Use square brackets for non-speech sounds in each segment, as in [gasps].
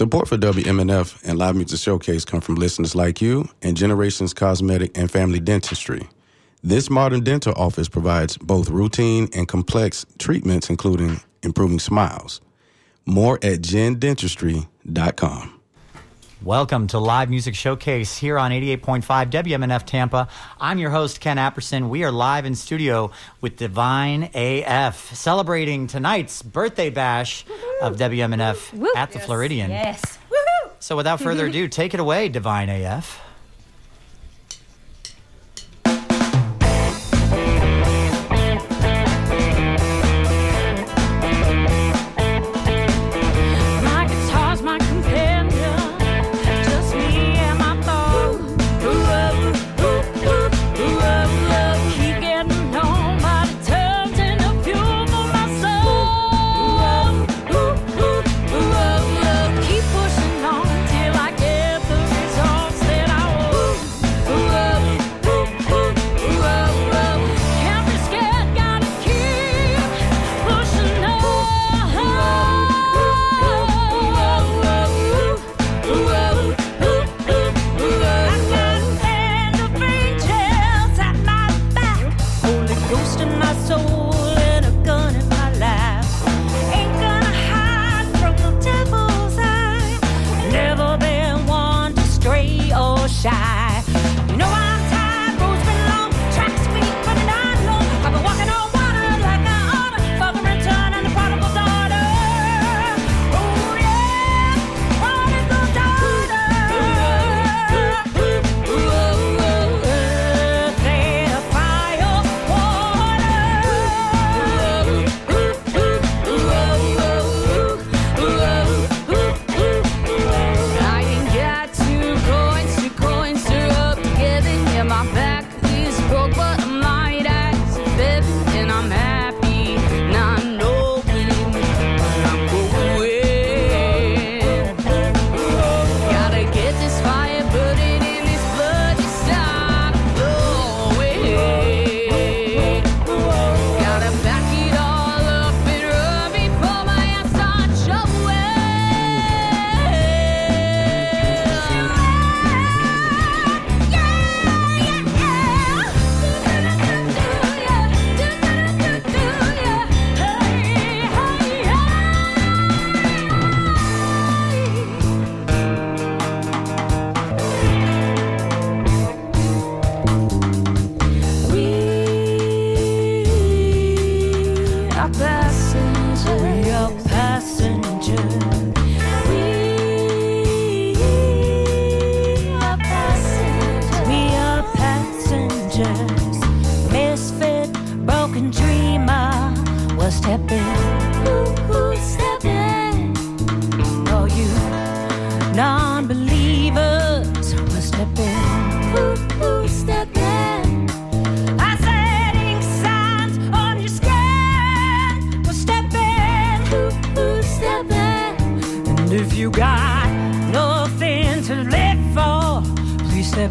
Support for WMNF and Live Music Showcase come from listeners like you and Generations Cosmetic and Family Dentistry. This modern dental office provides both routine and complex treatments, including improving smiles. More at gendentistry.com. Welcome to Live Music Showcase here on 88.5 WMNF Tampa. I'm your host, Ken Apperson. We are live in studio with Divine AF, celebrating tonight's birthday bash Woo-hoo. of WMNF Woo! at the yes. Floridian. Yes. Woo-hoo. So, without further [laughs] ado, take it away, Divine AF.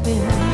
happy.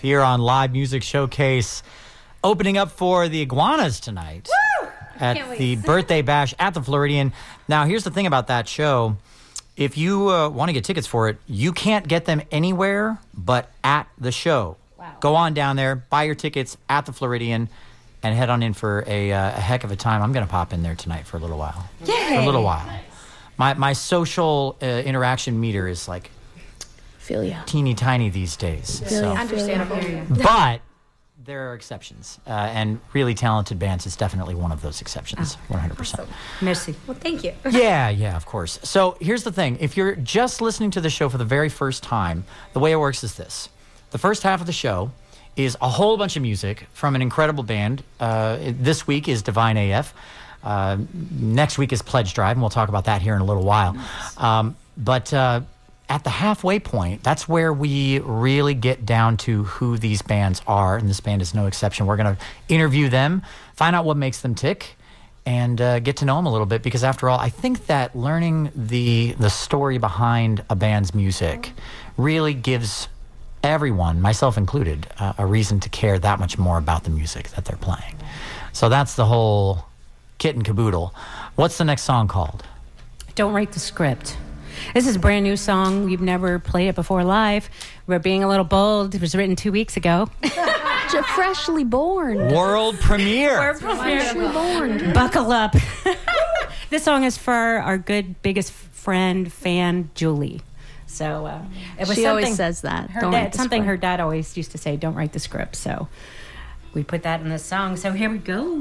Here on Live Music Showcase, opening up for the Iguanas tonight at the birthday bash at the Floridian. Now, here's the thing about that show. If you uh, want to get tickets for it, you can't get them anywhere but at the show. Wow. Go on down there, buy your tickets at the Floridian, and head on in for a, uh, a heck of a time. I'm going to pop in there tonight for a little while. For a little while. My, my social uh, interaction meter is like Feel ya. teeny tiny these days. So. Understandable. But there are exceptions, uh, and really talented bands is definitely one of those exceptions. Oh, 100%. Merci. Well, thank you. [laughs] Yeah, yeah, of course. So here's the thing if you're just listening to the show for the very first time, the way it works is this the first half of the show is a whole bunch of music from an incredible band. Uh, this week is Divine AF. Uh, next week is Pledge Drive, and we'll talk about that here in a little while. Um, but uh, at the halfway point, that's where we really get down to who these bands are, and this band is no exception. We're going to interview them, find out what makes them tick, and uh, get to know them a little bit. Because after all, I think that learning the the story behind a band's music really gives everyone, myself included, uh, a reason to care that much more about the music that they're playing. So that's the whole kit and caboodle. What's the next song called? Don't write the script. This is a brand new song. We've never played it before live. We're being a little bold. It was written two weeks ago. Freshly born. World premiere. Freshly born. Buckle up. [laughs] this song is for our good biggest friend, fan, Julie. So uh, it was She always something- says that. Her Don't dad, write the something her dad always used to say, "Don't write the script." So we put that in the song. So here we go.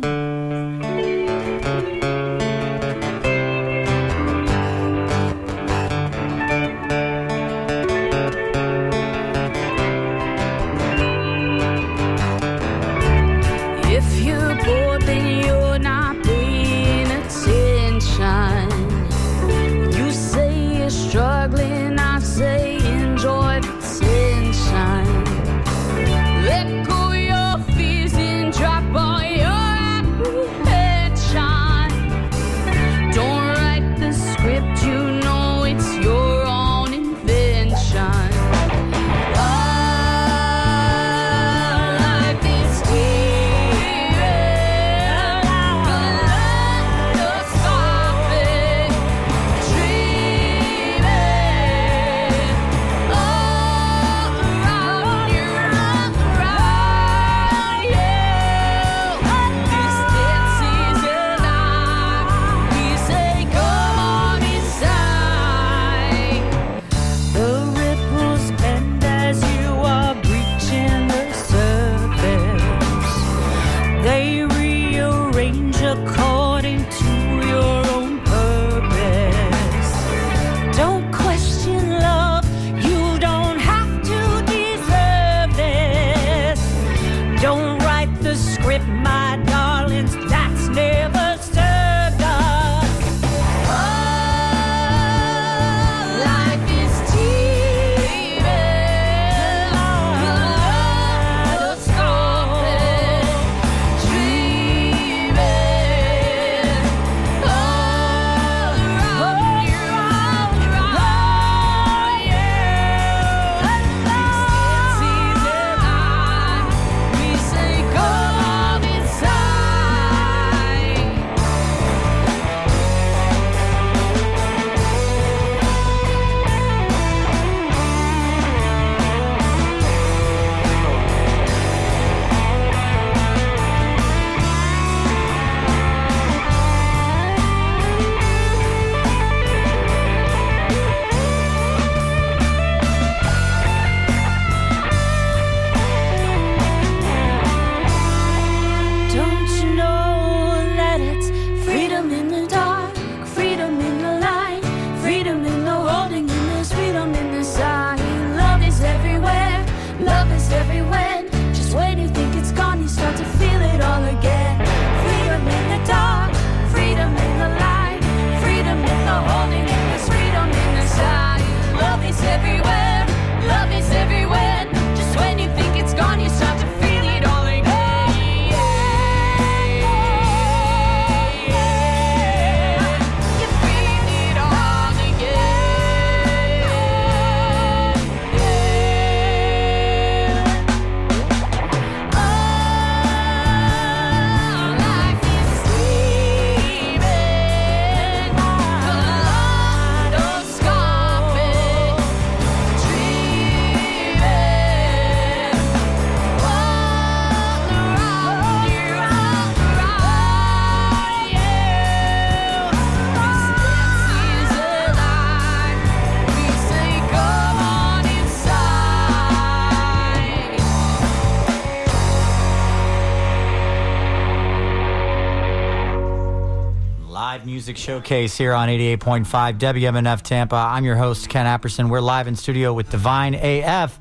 Music showcase here on 88.5 WMNF Tampa. I'm your host, Ken Apperson. We're live in studio with Divine AF.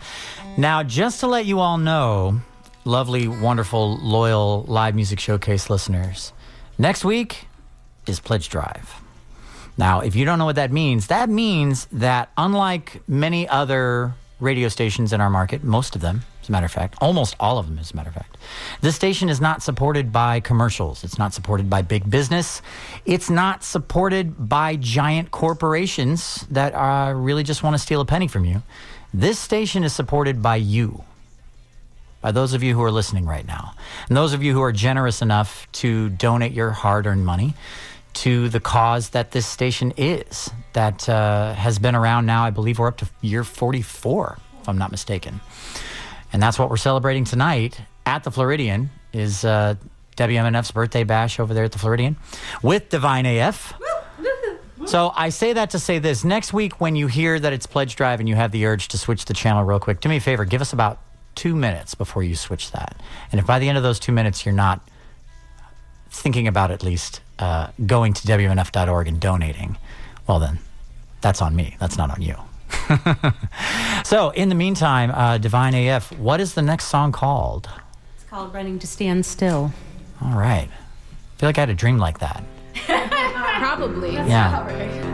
Now, just to let you all know, lovely, wonderful, loyal live music showcase listeners, next week is Pledge Drive. Now, if you don't know what that means, that means that unlike many other radio stations in our market, most of them, as a matter of fact, almost all of them, as a matter of fact, this station is not supported by commercials. It's not supported by big business. It's not supported by giant corporations that uh, really just want to steal a penny from you. This station is supported by you by those of you who are listening right now, and those of you who are generous enough to donate your hard earned money to the cause that this station is, that uh, has been around now, I believe we're up to year 44, if I'm not mistaken. And that's what we're celebrating tonight at the Floridian is uh, WMNF's birthday bash over there at the Floridian with Divine AF. [laughs] So I say that to say this. Next week, when you hear that it's Pledge Drive and you have the urge to switch the channel real quick, do me a favor, give us about two minutes before you switch that. And if by the end of those two minutes you're not thinking about at least uh, going to WMNF.org and donating, well, then that's on me. That's not on you. [laughs] so, in the meantime, uh, Divine AF, what is the next song called? It's called Running to Stand Still. All right. I feel like I had a dream like that. [laughs] Probably. Yeah. [laughs]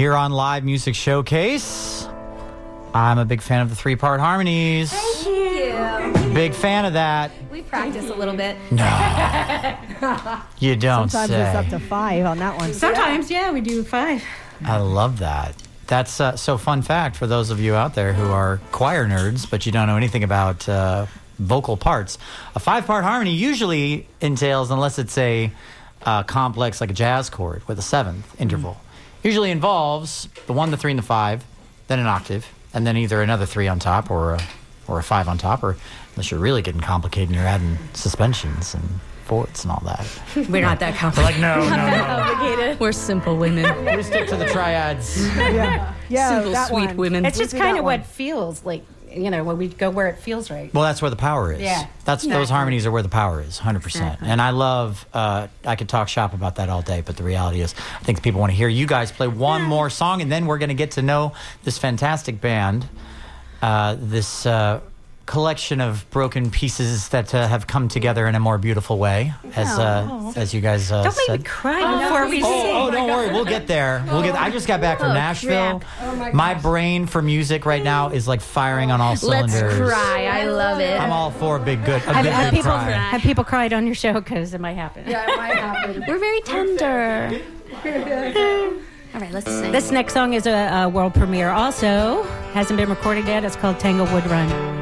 here on Live Music Showcase. I'm a big fan of the three part harmonies. Thank you. Big fan of that. We practice a little bit. No. [laughs] you don't Sometimes say. it's up to five on that one. Sometimes, yeah, we do five. I love that. That's uh, so fun fact for those of you out there who are choir nerds, but you don't know anything about uh, vocal parts. A five part harmony usually entails, unless it's a uh, complex like a jazz chord with a seventh interval, usually involves the one, the three, and the five, then an octave, and then either another three on top or a, or a five on top, or unless you're really getting complicated and you're adding suspensions and fourths and all that. We're not that But complicated. like, no, no, no. We're simple women. We stick to the triads. Yeah, yeah Simple, that sweet one. women. It's just kind of what feels like, you know, when we go where it feels right. Well, that's where the power is. Yeah, That's those harmonies are where the power is, hundred percent. Exactly. And I love. Uh, I could talk shop about that all day, but the reality is, I think people want to hear you guys play one more song, and then we're going to get to know this fantastic band, uh, this uh, collection of broken pieces that uh, have come together in a more beautiful way, as uh, as you guys uh, Don't make said. me cry before we sing. Oh, oh, don't worry. We'll get there. We'll get. I just got back from Nashville. my brain for music right now is like firing on all Let's cylinders. cry. I love it. I'm all for a big good. A Have, good, have good people, cry. have people cried on your show? Because it might happen. Yeah, it might happen. [laughs] We're very tender. [laughs] All right, let's sing. This next song is a, a world premiere. Also, hasn't been recorded yet. It's called Tanglewood Run.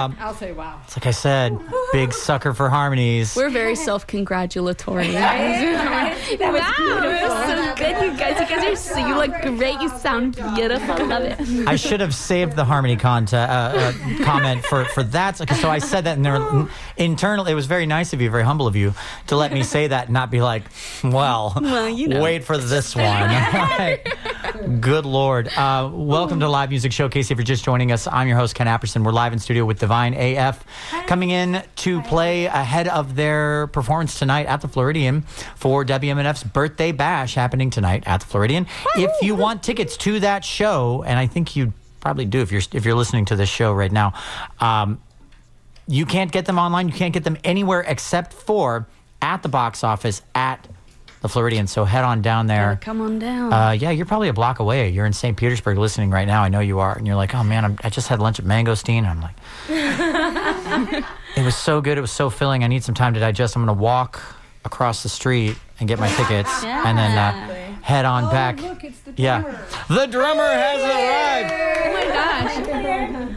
Yeah. Um, I'll say wow. it's like I said, big [laughs] sucker for harmonies. We're very self congratulatory. [laughs] [laughs] That was so good, you guys. You guys are so, you look great. You sound beautiful. I Love it. I should have saved the harmony conte- uh, uh, comment for, for that. So I said that, and there, internal, it was very nice of you, very humble of you, to let me say that and not be like, well, Well, you know. wait for this one. Good Lord. Uh, welcome to Live Music Showcase. If you're just joining us, I'm your host, Ken Apperson. We're live in studio with Divine AF, coming in to play ahead of their performance tonight at the Floridian for WMNF's birthday bash happening tonight at the Floridian. If you want tickets to that show, and I think you probably do if you're if you're listening to this show right now, um, you can't get them online. You can't get them anywhere except for at the box office at the Floridian. So head on down there. Come on down. Uh, yeah, you're probably a block away. You're in St. Petersburg listening right now. I know you are. And you're like, oh man, I'm, I just had lunch at Mangosteen. I'm like, [laughs] it was so good. It was so filling. I need some time to digest. I'm going to walk across the street and get my tickets and then uh, head on back. Look, it's the yeah. The drummer has arrived. oh my gosh.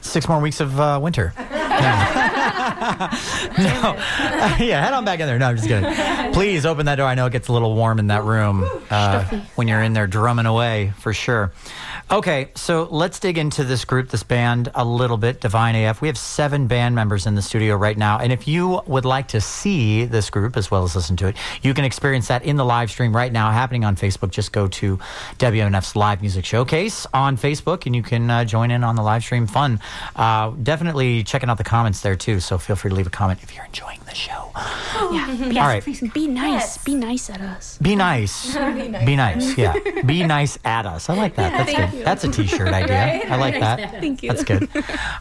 Six more weeks of uh, winter. [laughs] no. [laughs] yeah, head on back in there. No, I'm just kidding. Please open that door. I know it gets a little warm in that room uh, when you're in there drumming away, for sure. Okay, so let's dig into this group, this band, a little bit. Divine AF. We have seven band members in the studio right now. And if you would like to see this group as well as listen to it, you can experience that in the live stream right now happening on Facebook. Just go to WMNF's Live Music Showcase on Facebook and you can uh, join in on the live stream fun. Uh, definitely checking out the comments there too. So feel free to leave a comment if you're enjoying the show. [gasps] Yeah. All right. Please be nice. Be nice at us. Be nice. [laughs] Be nice. Yeah. [laughs] Be nice at us. I like that. That's good. That's a t-shirt [laughs] idea. I like that. Thank you. That's good.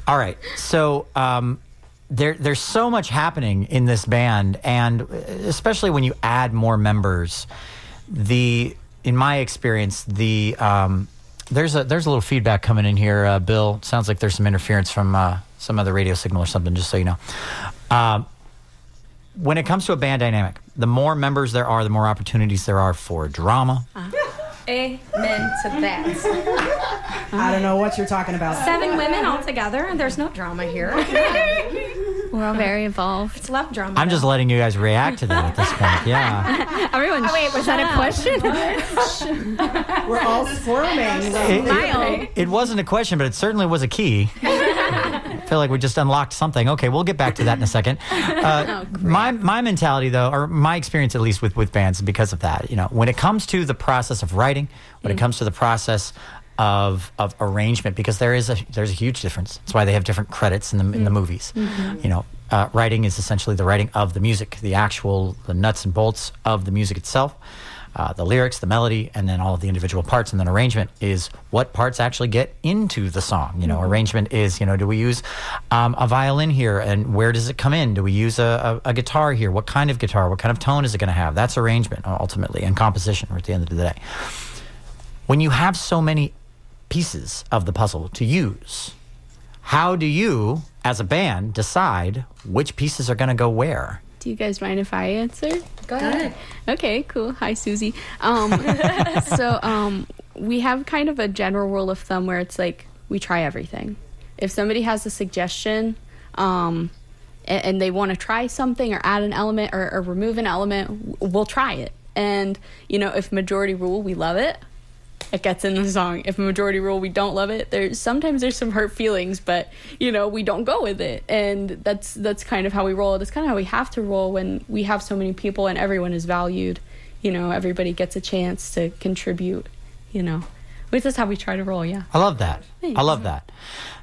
All right. So um, there, there's so much happening in this band, and especially when you add more members, the in my experience, the um, there's a there's a little feedback coming in here, uh, Bill. Sounds like there's some interference from uh, some other radio signal or something. Just so you know. Um, when it comes to a band dynamic, the more members there are, the more opportunities there are for drama. Amen to that. [laughs] I don't know what you're talking about. Seven women all together, and there's no drama here. [laughs] We're all very involved. It's love drama. I'm just letting you guys react to that at this point. Yeah. [laughs] Everyone, Oh, wait, was that a question? We're all squirming. It, it- it wasn't a question, but it certainly was a key. I feel like we just unlocked something. Okay, we'll get back to that in a second. [laughs] Uh, my my mentality, though, or my experience at least with with bands, because of that. You know, when it comes to the process of writing, when it comes to the process of of arrangement, because there is a there's a huge difference. That's why they have different credits in the in the movies. You know, uh, writing is essentially the writing of the music, the actual the nuts and bolts of the music itself uh, the lyrics, the melody, and then all of the individual parts, and then arrangement is what parts actually get into the song. You know, arrangement is you know, do we use um, a violin here, and where does it come in? Do we use a, a, a guitar here? What kind of guitar? What kind of tone is it going to have? That's arrangement uh, ultimately, and composition at the end of the day. When you have so many pieces of the puzzle to use, how do you, as a band, decide which pieces are going to go where? Do you guys mind if I answer? Go ahead. Okay, cool. Hi, Susie. Um, [laughs] so um, we have kind of a general rule of thumb where it's like we try everything. If somebody has a suggestion um, and, and they want to try something or add an element or, or remove an element, we'll try it. And you know, if majority rule, we love it. It gets in the song. If majority rule, we don't love it. There's sometimes there's some hurt feelings, but you know we don't go with it, and that's that's kind of how we roll. That's kind of how we have to roll when we have so many people and everyone is valued. You know, everybody gets a chance to contribute. You know, which is how we try to roll. Yeah. I love that. I love that.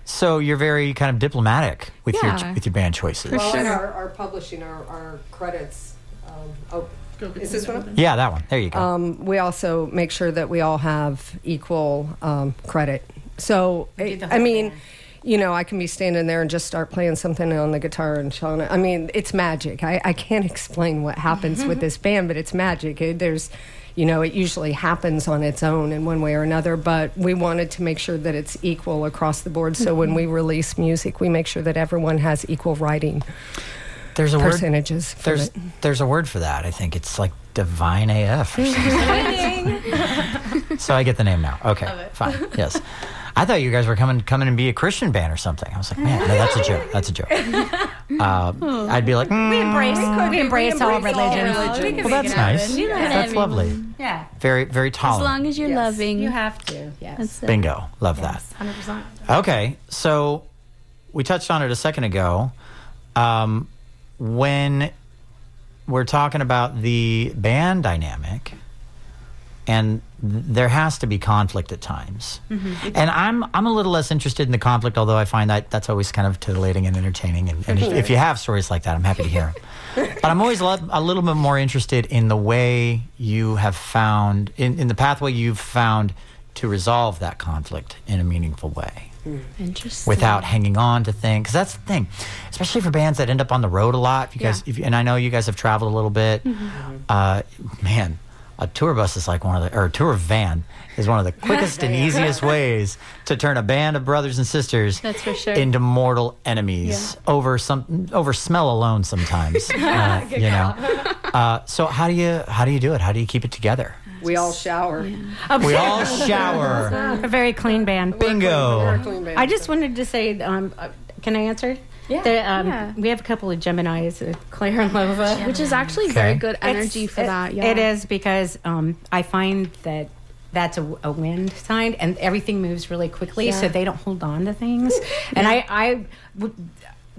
So you're very kind of diplomatic with Yeah. your with your band choices. Well, and our, our publishing, our, our credits. Um, oh, is this one? Yeah, that one. There you go. Um, we also make sure that we all have equal um, credit So, do I mean, thing. you know, I can be standing there and just start playing something on the guitar and Shauna. I mean, it's magic. I, I can't [laughs] explain what happens with this band, but it's magic. It, there's, you know, it usually happens on its own in one way or another, but we wanted to make sure that it's equal across the board. So when we release music, we make sure that everyone has equal writing There's a word. percentages. for There's it. there's a word for that. I think it's like divine AF. Or something. so I get the name now. Okay, fine. Yes. I thought you guys were coming coming and be a Christian band or something. I was like, man, no, that's a joke. That's a joke. [laughs] Uh, I'd be like, mm, We embrace, we embrace all religions. well, that's nice. That's lovely. Yeah. Very very tolerant. As long as you're Yes. loving. You have to. Yes. That's. Bingo. Love that. 100%. Okay, so we touched on it a second ago. Um, when we're talking about the band dynamic, and there has to be conflict at times, mm-hmm. and I'm I'm a little less interested in the conflict, although I find that that's always kind of titillating and entertaining. And, and if, if you have stories like that, I'm happy to hear them. [laughs] but I'm always a, a little bit more interested in the way you have found in, in the pathway you've found to resolve that conflict in a meaningful way Interesting. without hanging on to things. Because that's the thing, especially for bands that end up on the road a lot. Because if you, and I know you guys have traveled a little bit. Uh, man, a tour bus is like one of the or a tour van is one of the [laughs] quickest and easiest ways to turn a band of brothers and sisters That's for sure. into mortal enemies over some over smell alone sometimes. [laughs] uh, you know. [laughs] Uh, so how do you how do you do it? How do you keep it together? We all shower. We all [laughs] shower. A very clean band. Bingo. I just wanted to say, um, uh, can I answer? Yeah. There, um, Yeah. We have a couple of Geminis, uh, Claire and Lova. Which is actually very Okay. good energy It's- for it- that. Yeah. It is because um, I find that that's a, a wind sign and everything moves really quickly, so Yeah. they don't hold on to things. And I, I would.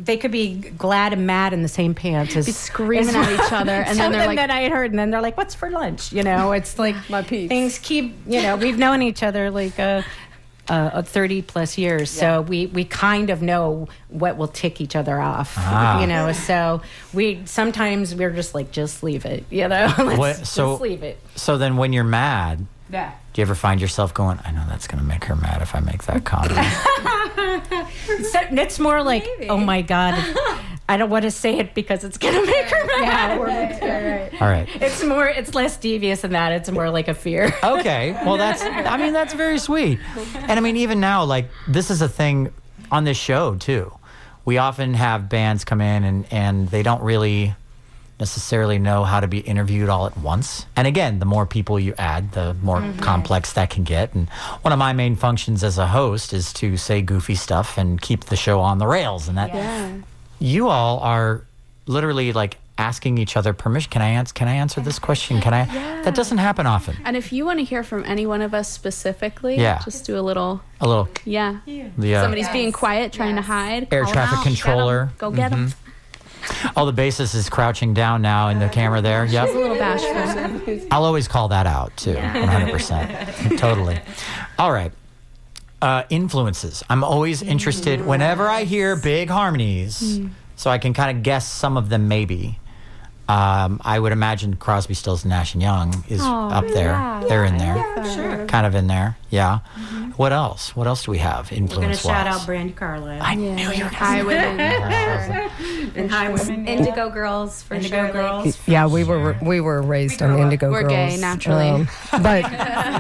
They could be glad and mad in the same pants as Be screaming at each [laughs] other, and then they're like, that I had heard, and then they're like, "What's for lunch?" You know, it's like [laughs] My peeps. things keep. You know, we've known each other like uh, uh, thirty plus years, so we we kind of know what will tick each other off. Ah. You know, so we sometimes we're just like, just leave it. You know, [laughs] Let's What- so- just leave it. So then, when you're mad, Yeah. do you ever find yourself going, I know that's going to make her mad if I make that comment? [laughs] So it's more like, oh my god, I don't want to say it because it's gonna make her mad. [laughs] All right. It's more, it's less devious than that. It's more like a fear. [laughs] Okay. Well, that's, I mean, that's very sweet. And I mean, even now, like, this is a thing on this show, too. We often have bands come in and, and they don't really necessarily know how to be interviewed all at once. And again, the more people you add, the more complex that can get. And one of my main functions as a host is to say goofy stuff and keep the show on the rails. And that yeah. you all are literally like asking each other permission. Can I answer? Can I answer this question? Can I? [laughs] That doesn't happen often. And if you want to hear from any one of us specifically, Yeah. just do a little, A little. yeah. The uh, Somebody's being quiet, trying to hide. Air call 'em traffic out, get 'em, controller. Mm-hmm. Go get them. Oh, the bassist is crouching down now in the camera there. She's a Yep. little bashful. I'll always call that out too. 100%. [laughs] totally. All right. Uh, influences. I'm always interested whenever I hear big harmonies, so I can kind of guess some of them maybe. Um, I would imagine Crosby, Stills, and Nash and Young is up there. yeah. They're in there, Sure. kind of in there. Yeah. What else? What else do we have? We're gonna Influence shout out wise. Brandi Carlile I knew you were gonna women. [laughs] and Highwomen. Indigo Girls for Indigo sure. like- Girls. Yeah, we were we were raised on [laughs] Indigo Girls. We're Girls. gay, naturally. Um, but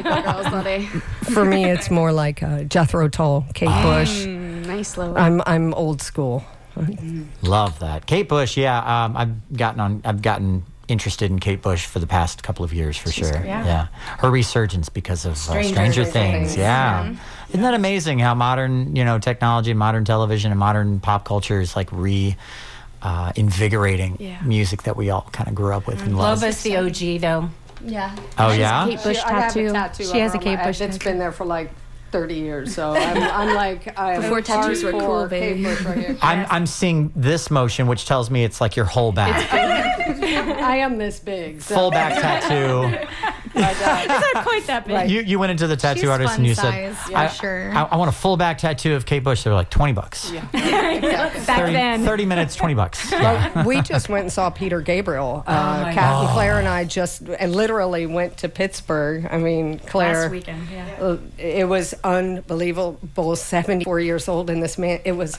Girls, love it. for me, it's more like uh, Jethro Tull, Kate Bush. Mm, nice low. I'm I'm old school. [laughs] Love that, Kate Bush. Yeah, um, I've gotten on. I've gotten interested in Kate Bush for the past couple of years, for sure. yeah. yeah. her resurgence because of uh, Stranger, Stranger Things. Things. Yeah. isn't that amazing? How modern, you know, technology, modern television, and modern pop culture is like re. Uh, invigorating Yeah. music that we all kind of grew up with and loved. Lova's the OG though. Yeah. Oh yeah, Kate Bush tattoo. She has a Kate Bush It's tattoo. been there for like 30 years, so I'm, I'm like I'm Before tattoos were cool, baby. Right. [laughs] I'm I'm seeing this motion, which tells me it's like your whole back, [laughs] I am this big. So. full back tattoo. [laughs] [laughs] It's not quite that big. You, you went into the tattoo She's artist and you size, said, for I, sure. I, I want a full back tattoo of Kate Bush. They were like 20 bucks. Yeah. [laughs] Back 30, then. 30 minutes, 20 bucks. [laughs] Yeah. we just went and saw Peter Gabriel. Uh, my Kat and Claire and I just uh, literally went to Pittsburgh. I mean, Claire. Last weekend, yeah. uh, It was unbelievable. 74 years old, and this man, it was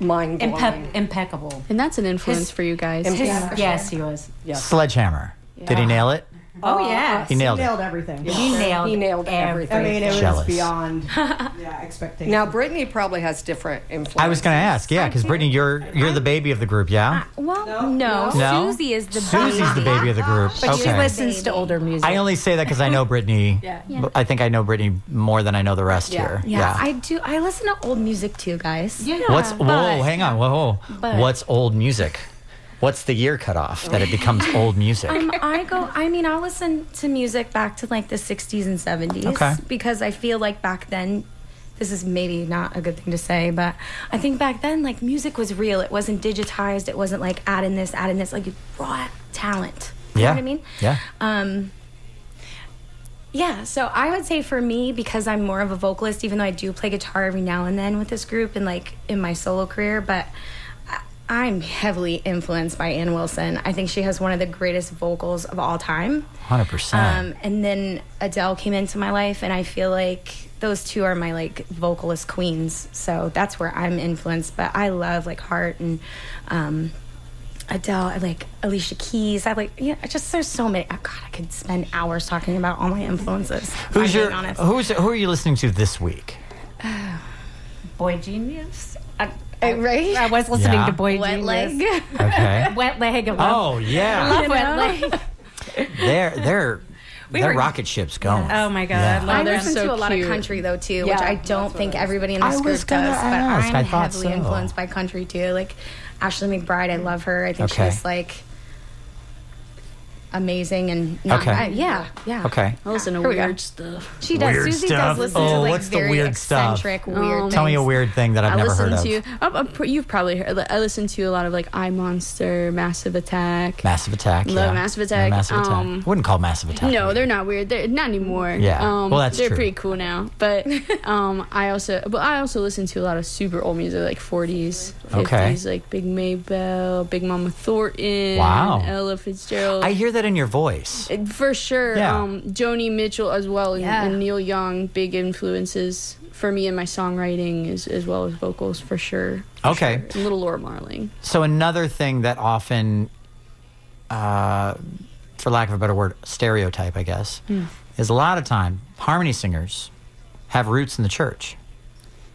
mind blowing. Impe- impeccable. And that's an influence His- for you guys. His- His- yes, he was. Sledgehammer. Did he nail it? Oh, uh, yeah. Uh, he nailed he nailed everything. He nailed He nailed everything. I mean, it was Jealous. beyond [laughs] yeah, expectations. Now, Brittany probably has different influence. I was going to ask, yeah, because Brittany, you're you're the baby of the group, yeah? Uh, well, no. No? Susie is the Susie's the baby of the group. But she listens to older music. I only say that because I know Brittany. [laughs] Yeah. but I think I know Brittany more than I know the rest Yeah. here. Yeah, I do. I listen to old music too, guys. yeah. What's whoa? hang on, whoa. but- What's old music? What's the year cutoff that it becomes old music? Um, I go. I mean, I'll listen to music back to like the '60s and '70s Okay. because I feel like back then. This is maybe not a good thing to say, but I think back then, like music was real. It wasn't digitized. It wasn't like add in this, add in this. Like you raw talent. You Yeah. know what I mean? Yeah. Um, yeah, so I would say for me, because I'm more of a vocalist, even though I do play guitar every now and then with this group and like in my solo career, but I'm heavily influenced by Ann Wilson. I think she has one of the greatest vocals of all time. Hundred percent. Um, and then Adele came into my life, and I feel like those two are my like vocalist queens. So that's where I'm influenced. But I love like Heart and um, Adele. I like Alicia Keys. I like yeah. Just there's so many. Oh God, I could spend hours talking about all my influences. Who's your honest. who's who are you listening to this week? [sighs] boygenius. I, Uh, right? I was listening Yeah. to Boy Wet Genius. leg. [laughs] Okay. [laughs] Wet leg. I love, oh yeah, [laughs] love You wet know? leg. they're they're We they're rocket ships going. Oh my God. Yeah. I I love they're listen so to a lot of country though too, which I don't think everybody in I this was group does. But ask. I I'm thought heavily so. influenced by country too. Like Ashley McBryde, I love her. I think Okay. she's like amazing and not, Okay. I- yeah, yeah. Okay. I listen to Here we weird stuff. She does. Weird Susie stuff? does listen Oh, to like what's the very weird stuff? eccentric, weird. Um, Tell me a weird thing that I've I never listen heard of. to. I'm, I'm, pr- you've probably heard. I listen to a lot of like I Monster, Massive Attack. Massive Attack. Love yeah. Massive Yeah, Attack. Massive Attack. Um, Wouldn't call Massive Attack. No, weird. they're not weird. They're not anymore. Yeah. Um, Well, that's they're true. pretty cool now. But [laughs] um, I also, but I also listen to a lot of super old music, like 40s, 50s, Okay. like Big Maybelle, Big Mama Thornton, Wow. Ella Fitzgerald. I hear that in your voice. For sure. Yeah. Um, Joni Mitchell as well, and, Yeah. and Neil Young, big influences for me in my songwriting as, as well as vocals, for sure. For Okay. sure. And Little Laura Marling. So another thing that often, uh, for lack of a better word, stereotype, I guess, Hmm. is a lot of time harmony singers have roots in the church.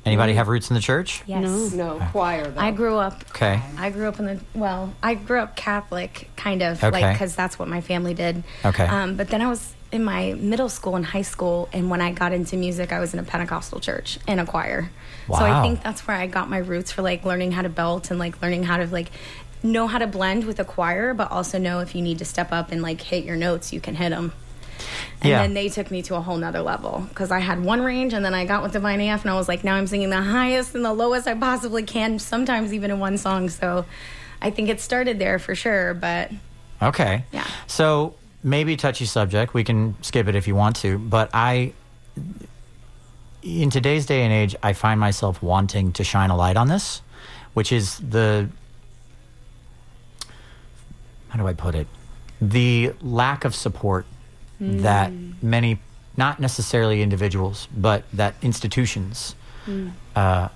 Anybody have roots in the church? Yes. No, choir, though. I grew up. Okay. I grew up in the well. I grew up Catholic, kind of Okay. like because that's what my family did. Okay. Um, but then I was in my middle school and high school, and when I got into music, I was in a Pentecostal church in a choir. Wow. So I think that's where I got my roots for like learning how to belt and like learning how to like know how to blend with a choir, but also know if you need to step up and like hit your notes, you can hit them. And Yeah. then they took me to a whole nother level because I had one range and then I got with Divine AF and I was like, now I'm singing the highest and the lowest I possibly can, sometimes even in one song. So I think it started there for sure. But Okay. Yeah. So maybe touchy subject. We can skip it if you want to. But I, in today's day and age, I find myself wanting to shine a light on this, which is the. How do I put it? The lack of support that many, not necessarily individuals, but that institutions uh,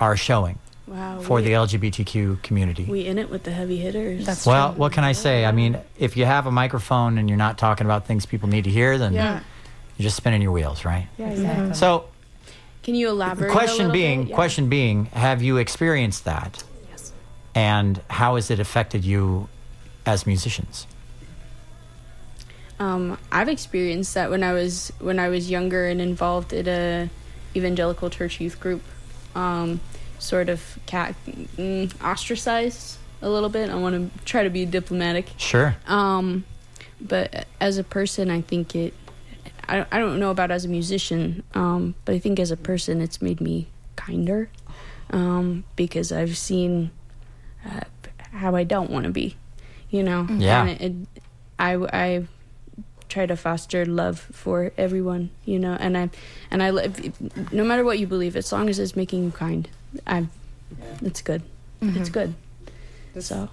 are showing Wow. for we, the LGBTQ community. we in it with the heavy hitters. That's Well, what can I say? I mean, if you have a microphone and you're not talking about things people need to hear, then Yeah. you're just spinning your wheels, right? yeah, exactly. So, Can you elaborate? question little being, bit? Yeah. question being, have you experienced that? Yes. And how has it affected you as musicians? Um, I've experienced that when I was when I was younger and involved in a evangelical church youth group. Um, sort of cat mm, ostracized a little bit. I want to try to be diplomatic. Sure. Um, but as a person, I think it. I don't, I don't know about as a musician, um, but I think as a person, it's made me kinder um, because I've seen uh, how I don't want to be, you know. Yeah. And it, it, I I try to foster love for everyone, you know. And I and I no matter what you believe, as long as it's making you kind, I it's good. It's good. So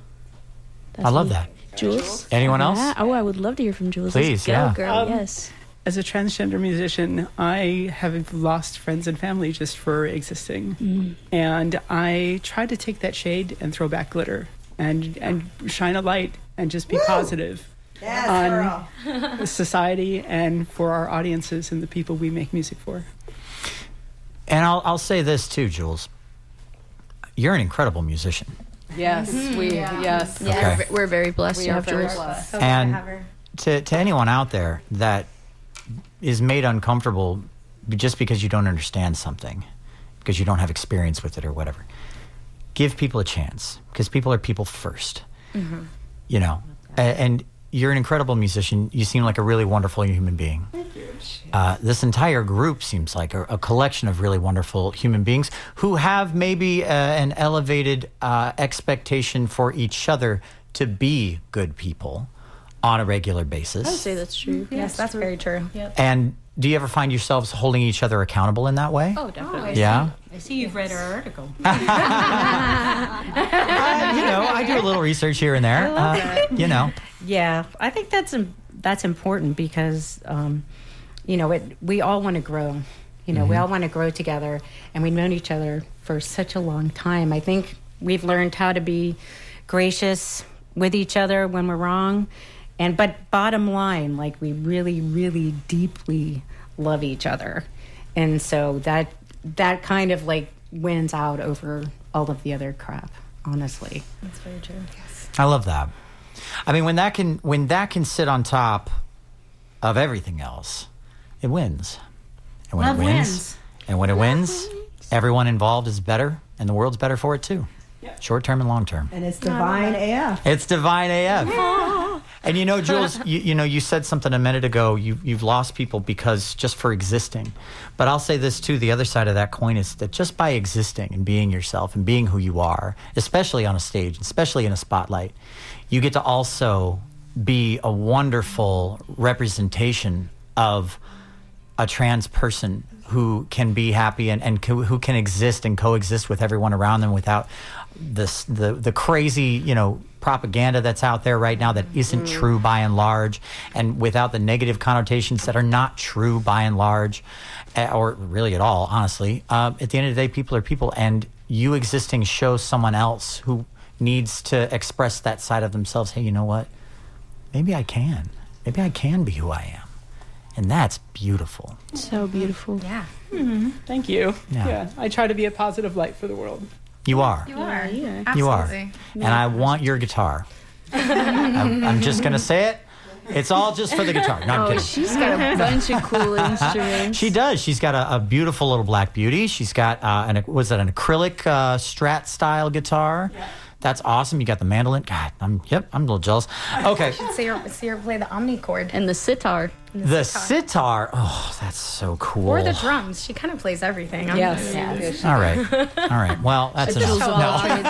that's I love me. that. Jules. Anyone else? Yeah. Oh, I would love to hear from Jules. Please, Go, yeah. girl. Um, yes. As a transgender musician, I have lost friends and family just for existing. And I try to take that shade and throw back glitter and, and shine a light and just be positive on society and for our audiences and the people we make music for. And I'll, I'll say this too, Jules. You're an incredible musician. Yes, mm-hmm. we, yes. Okay. We're, we're very blessed We to are have very Jules. blessed. and to, to anyone out there that is made uncomfortable just because you don't understand something, because you don't have experience with it or whatever, give people a chance because people are people 1st mm-hmm. You know, A- and you're an incredible musician. You seem like a really wonderful human being. Thank Uh, this entire group seems like a, a collection of really wonderful human beings who have maybe uh, an elevated uh, expectation for each other to be good people on a regular basis. I would say that's true. Yes, that's very true. And do you ever find yourselves holding each other accountable in that way? Oh, definitely. yeah. I see you've read our article. [laughs] Uh, you know, I do a little research here and there. Uh, you know, Yeah, I think that's that's important because um, you know it. We all want to grow. You know, we all want to grow together, and we've known each other for such a long time. I think we've learned how to be gracious with each other when we're wrong, and but bottom line, like we really, really deeply love each other, and so that that kind of like wins out over all of the other crap. Honestly. That's very true. Yes i love that. I mean, when that can when that can sit on top of everything else, it wins. And when Love it wins, wins. and when it wins, everyone involved is better, and the world's better for it too. Short term and long term. And it's divine AF. It's divine AF. And you know, [laughs] Jules, you, you know, you said something a minute ago. You you've lost people because just for existing. But I'll say this too: the other side of that coin is that just by existing and being yourself and being who you are, especially on a stage, especially in a spotlight, you get to also be a wonderful representation of a trans person who can be happy and, and co- who can exist and coexist with everyone around them without this the the crazy you know propaganda that's out there right now that isn't true by and large and without the negative connotations that are not true by and large eh, or really at all honestly uh, at the end of the day people are people and you existing shows someone else who needs to express that side of themselves hey you know what maybe i can maybe i can be who i am and that's beautiful So beautiful. Yeah. Thank you. Yeah. yeah. I try to be a positive light for the world. You are You are. Yeah. You are. Absolutely. And I want your guitar. [laughs] I'm, I'm just going to say it. It's all just for the guitar. No, I'm Oh, kidding. she's got a bunch of cool [laughs] instruments. She does. She's got a, a beautiful little black beauty. She's got uh, an was that an acrylic uh, Strat style guitar? That's awesome. You got the mandolin. God, I'm yep. I'm a little jealous. Okay, See her, see her play the omnichord and the sitar. The sitar. Oh, that's so cool. or the drums. She kind of plays everything. I'm- Yes. Yes. All right, all right. Well, [laughs] that's enough. No. [laughs]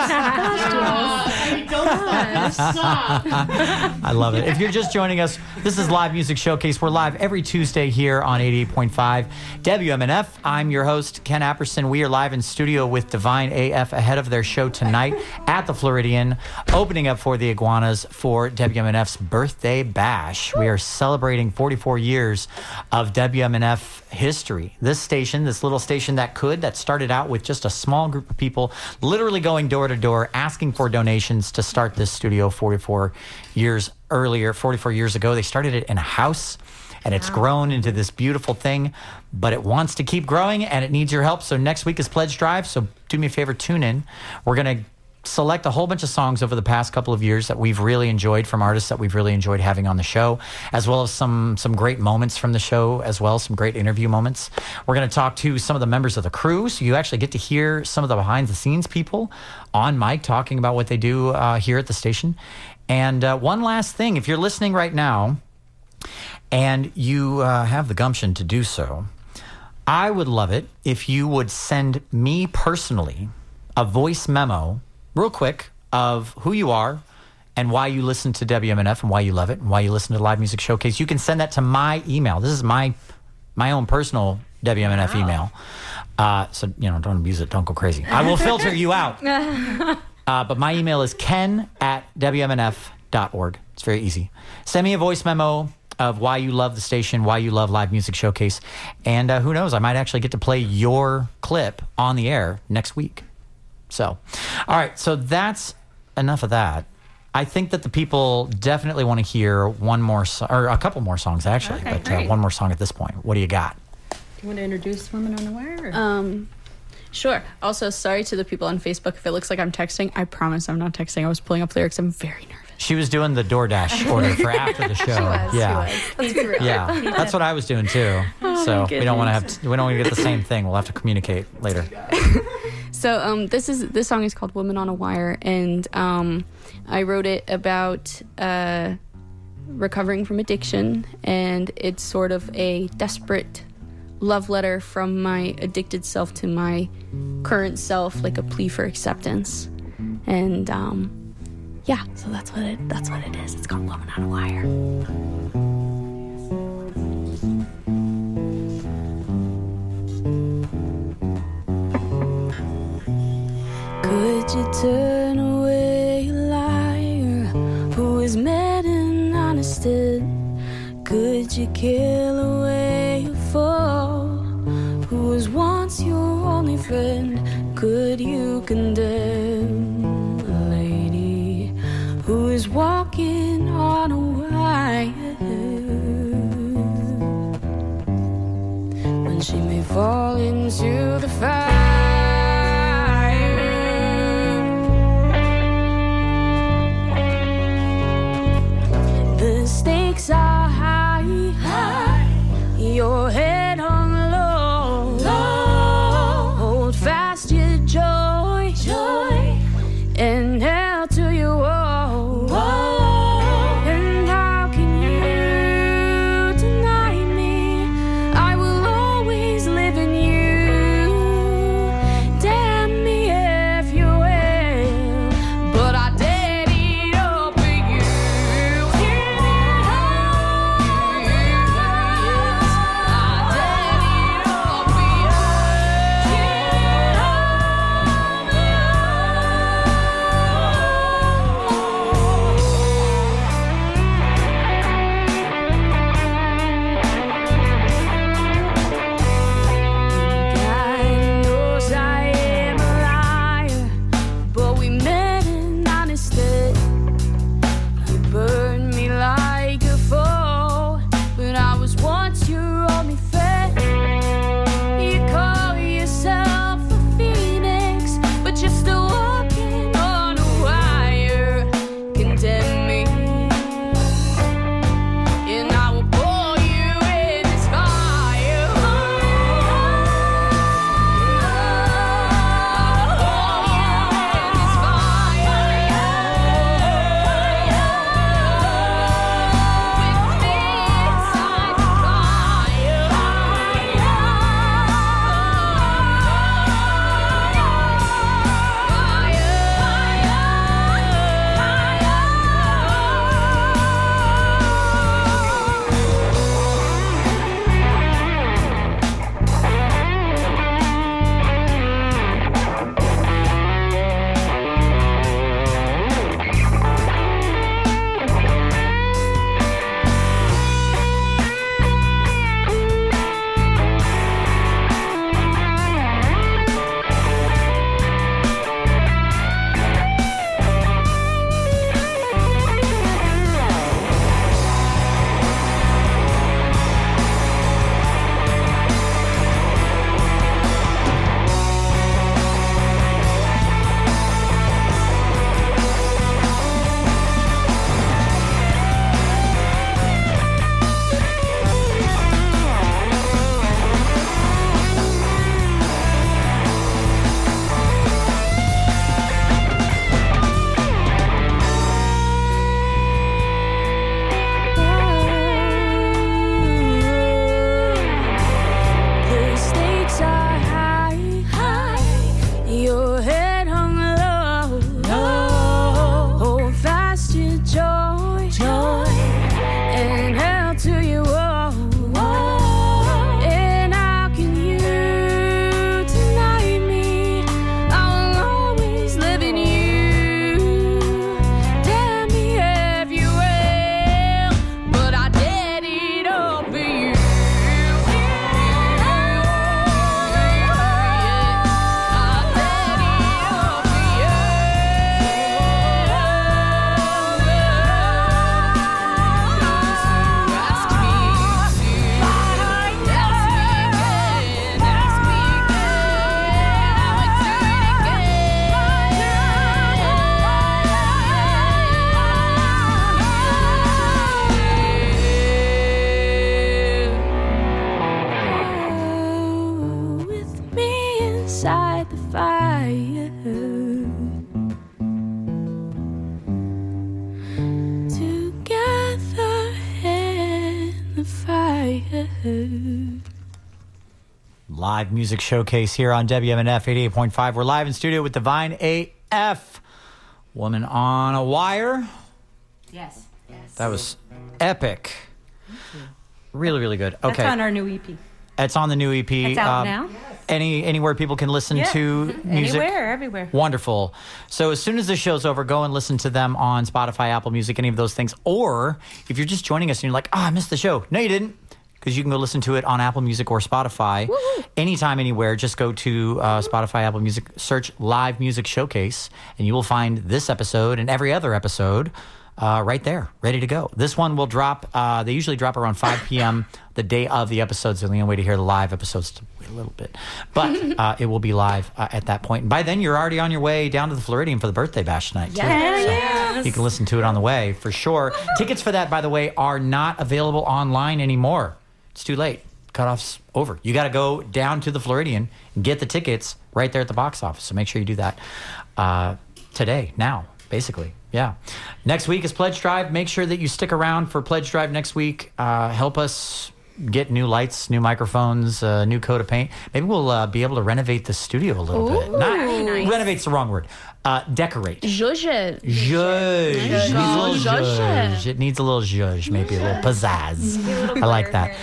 I love it. If you're just joining us, this is Live Music Showcase. We're live every Tuesday here on 88.5 WMNF. I'm your host, Ken Apperson. We are live in studio with Divine AF ahead of their show tonight [laughs] at the Floridian, opening up for the Iguanas for WMNF's birthday bash. We are celebrating 44 years of WMNF history. This station, this little station that could, that started out with just a small group of people literally going door to door asking for donations to start this studio 44 years earlier, 44 years ago. They started it in a house and it's grown into this beautiful thing, but it wants to keep growing and it needs your help. So next week is Pledge Drive. So do me a favor, tune in. We're going to select a whole bunch of songs over the past couple of years that we've really enjoyed from artists that we've really enjoyed having on the show, as well as some some great moments from the show, as well some great interview moments. We're going to talk to some of the members of the crew, so you actually get to hear some of the behind the scenes people on mic talking about what they do uh, here at the station. And uh, one last thing, if you're listening right now and you uh, have the gumption to do so, I would love it if you would send me personally a voice memo, real quick, of who you are and why you listen to WMNF and why you love it and why you listen to Live Music Showcase, you can send that to my email. This is my my own personal WMNF email. Uh, so you know, don't abuse it. Don't go crazy. I will filter you out. [laughs] Uh, but my email is ken at WMNF.org. It's very easy. Send me a voice memo of why you love the station, why you love Live Music Showcase. And uh, who knows, I might actually get to play your clip on the air next week. So, all right, so that's enough of that. I think that the people definitely want to hear one more, so- or a couple more songs actually, Okay, but uh, one more song at this point. What do you got? Do you want to introduce Women on the Wire? or- Um, sure. Also, sorry to the people on Facebook if it looks like I'm texting. I promise I'm not texting. I was pulling up lyrics. I'm very nervous. She was doing the DoorDash [laughs] order for after the show. yeah. Let's be real. Yeah, that's what I was doing too. Oh, so we don't want to have goodness. we don't want to get the same thing. We'll have to communicate later. [laughs] So um, this is this song is called "Woman on a Wire," and um, I wrote it about uh, recovering from addiction, and it's sort of a desperate love letter from my addicted self to my current self, like a plea for acceptance. And um, yeah, so that's what it that's what it is. It's called "Woman on a Wire." You turn away a liar who is mad and honest? Could you kill away a fool who was once your only friend? Could you condemn a lady who is walking on a wire? when she may fall into the fire. Stakes live music showcase here on WMNF 88.5. We're live in studio with Divine AF. Woman on a Wire. Yes. Yes. That was epic. Really, really good. That's Okay. on our new EP. it's on the new EP. It's out Um, now. Any anywhere people can listen Yeah. to [laughs] music. Anywhere, everywhere. Wonderful. So as soon as the show's over, go and listen to them on Spotify, Apple Music, any of those things. Or if you're just joining us and you're like, oh, I missed the show. No, you didn't. Because you can go listen to it on Apple Music or Spotify anytime, anywhere. Just go to uh, Spotify, Apple Music, search Live Music Showcase, and you will find this episode and every other episode uh, right there, ready to go. This one will drop, uh, they usually drop around 5 p.m. the day of the episode. So the only way to hear the live episodes to wait a little bit. But [laughs] uh, it will be live uh, at that point. And by then, you're already on your way down to the Floridian for the birthday bash tonight. too. Yes. So you can listen to it on the way for sure. Tickets for that, by the way, are not available online anymore. It's too late. Cutoff's over. You got to go down to the Floridian and get the tickets right there at the box office. So make sure you do that uh, today, now, basically. Yeah. Next week is Pledge Drive. Make sure that you stick around for Pledge Drive next week. Uh, help us get new lights, new microphones, uh, new coat of paint. Maybe we'll uh, be able to renovate the studio a little bit. Not nice. renovate's the wrong word. Uh, decorate. Zhuzh. Zhuzh. It needs a little Zhuzh. zhuzh. It needs a little zhuzh, maybe a little pizzazz. I like that.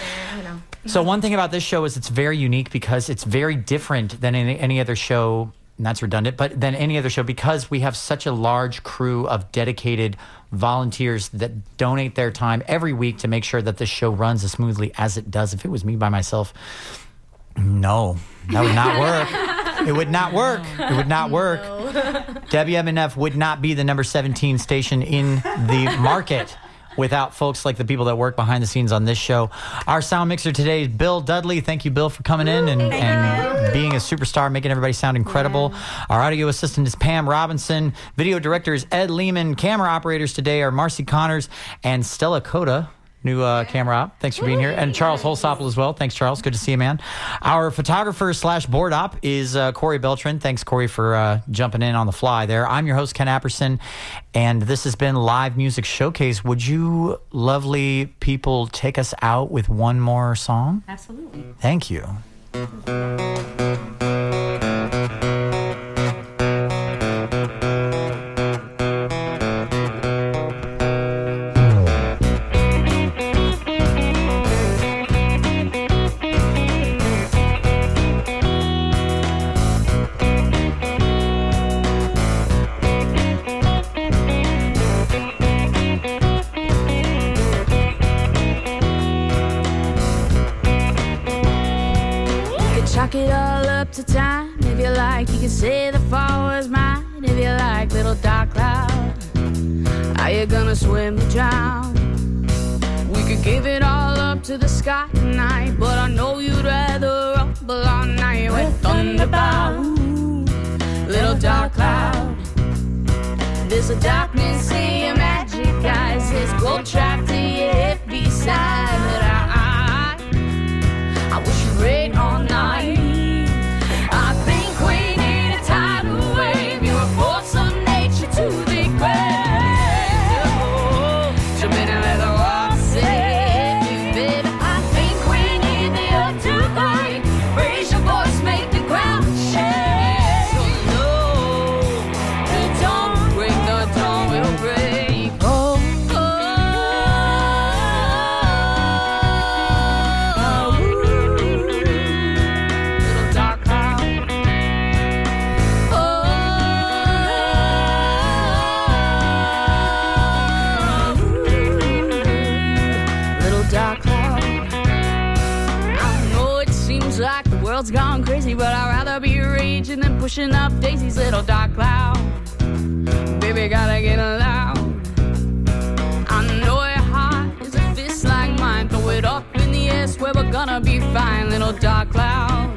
So one thing about this show is it's very unique because it's very different than any, any other show. And that's redundant, but than any other show because we have such a large crew of dedicated volunteers that donate their time every week to make sure that this show runs as smoothly as it does. If it was me by myself, no, that would not work. [laughs] It would not work. It would not work. WMNF [laughs] would not be the number 17 station in the [laughs] market without folks like the people that work behind the scenes on this show. Our sound mixer today is Bill Dudley. Thank you, Bill, for coming in and, and being a superstar, making everybody sound incredible. Our audio assistant is Pam Robinson. Video director is Ed Lehman. Camera operators today are Marcy Connors and Stella Coda. New uh, camera op. Thanks for being here. And Charles Holsopple as well. Thanks, Charles. Good to see you, man. Our photographer slash board op is uh, Corey Beltran. Thanks, Corey, for uh, jumping in on the fly there. I'm your host, Ken Apperson, and this has been Live Music Showcase. Would you lovely people take us out with one more song? Absolutely. Thank you. You to time if you like. You can say the fall was mine if you like. Little dark cloud, are you gonna swim or drown? We could give it all up to the sky tonight, but I know you'd rather rumble all night with thunderbound. Little dark cloud, there's a darkness in your magic eyes. There's gold trapped in your hip beside. Pushing up Daisy's little dark cloud. Baby, gotta get loud. I know your heart is a fist like mine. Throw it up in the air, swear we're gonna be fine, little dark cloud.